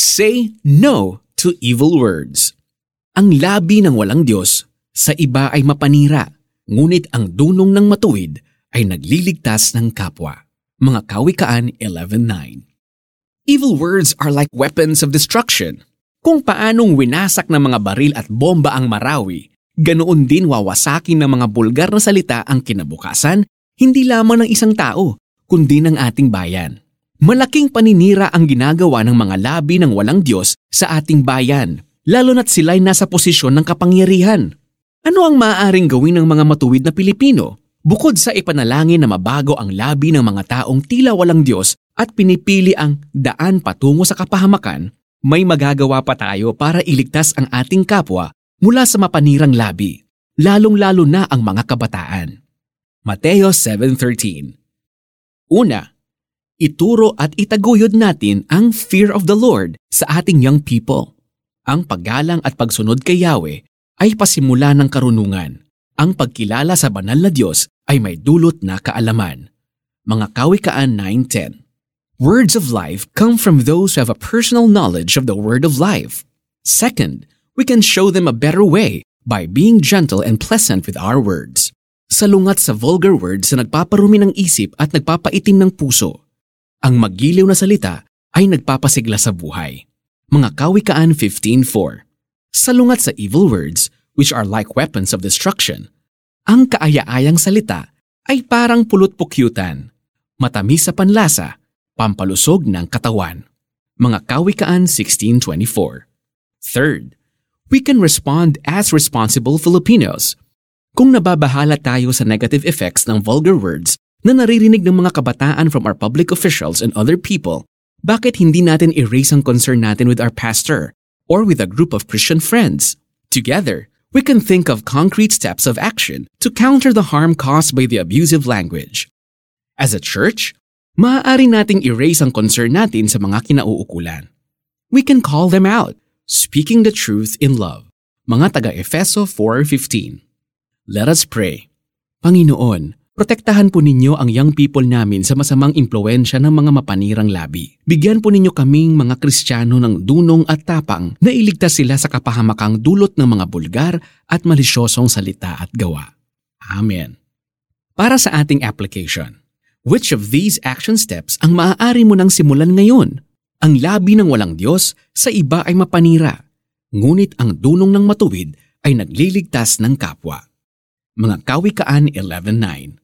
Say no to evil words. Ang labi ng walang Diyos sa iba ay mapanira, ngunit ang dunong ng matuwid ay nagliligtas ng kapwa. Mga Kawikaan 11.9 Evil words are like weapons of destruction. Kung paanong winasak ng mga baril at bomba ang Marawi, ganoon din wawasakin ng mga bulgar na salita ang kinabukasan, hindi lamang ng isang tao, kundi ng ating bayan. Malaking paninira ang ginagawa ng mga labi ng walang Diyos sa ating bayan, lalo na't sila'y nasa posisyon ng kapangyarihan. Ano ang maaaring gawin ng mga matuwid na Pilipino? Bukod sa ipanalangin na mabago ang labi ng mga taong tila walang Diyos at pinipili ang daan patungo sa kapahamakan, may magagawa pa tayo para iligtas ang ating kapwa mula sa mapanirang labi, lalong-lalo na ang mga kabataan. Mateo 7.13 Una, ituro at itaguyod natin ang fear of the Lord sa ating young people. Ang paggalang at pagsunod kay Yahweh ay pasimula ng karunungan. Ang pagkilala sa banal na Diyos ay may dulot na kaalaman. Mga Kawikaan 9.10 Words of life come from those who have a personal knowledge of the word of life. Second, we can show them a better way by being gentle and pleasant with our words. Salungat sa vulgar words na nagpaparumi ng isip at nagpapaitim ng puso. Ang magiliw na salita ay nagpapasigla sa buhay. Mga Kawikaan 15.4 Salungat sa evil words, which are like weapons of destruction, ang kaaya-ayang salita ay parang pulot-pukyutan, matamis sa panlasa, pampalusog ng katawan. Mga Kawikaan 1624. Third, we can respond as responsible Filipinos. Kung nababahala tayo sa negative effects ng vulgar words na naririnig ng mga kabataan from our public officials and other people, bakit hindi natin erase ang concern natin with our pastor or with a group of Christian friends? Together, we can think of concrete steps of action to counter the harm caused by the abusive language. As a church, maaari nating erase ang concern natin sa mga kinauukulan. We can call them out, speaking the truth in love. Mga taga-Efeso 4.15 Let us pray. Panginoon, protektahan po ninyo ang young people namin sa masamang impluensya ng mga mapanirang labi. Bigyan po ninyo kaming mga Kristiyano ng dunong at tapang na iligtas sila sa kapahamakang dulot ng mga bulgar at malisyosong salita at gawa. Amen. Para sa ating application, Which of these action steps ang maaari mo nang simulan ngayon? Ang labi ng walang Diyos sa iba ay mapanira, ngunit ang dunong ng matuwid ay nagliligtas ng kapwa. Mga Kawikaan 11.9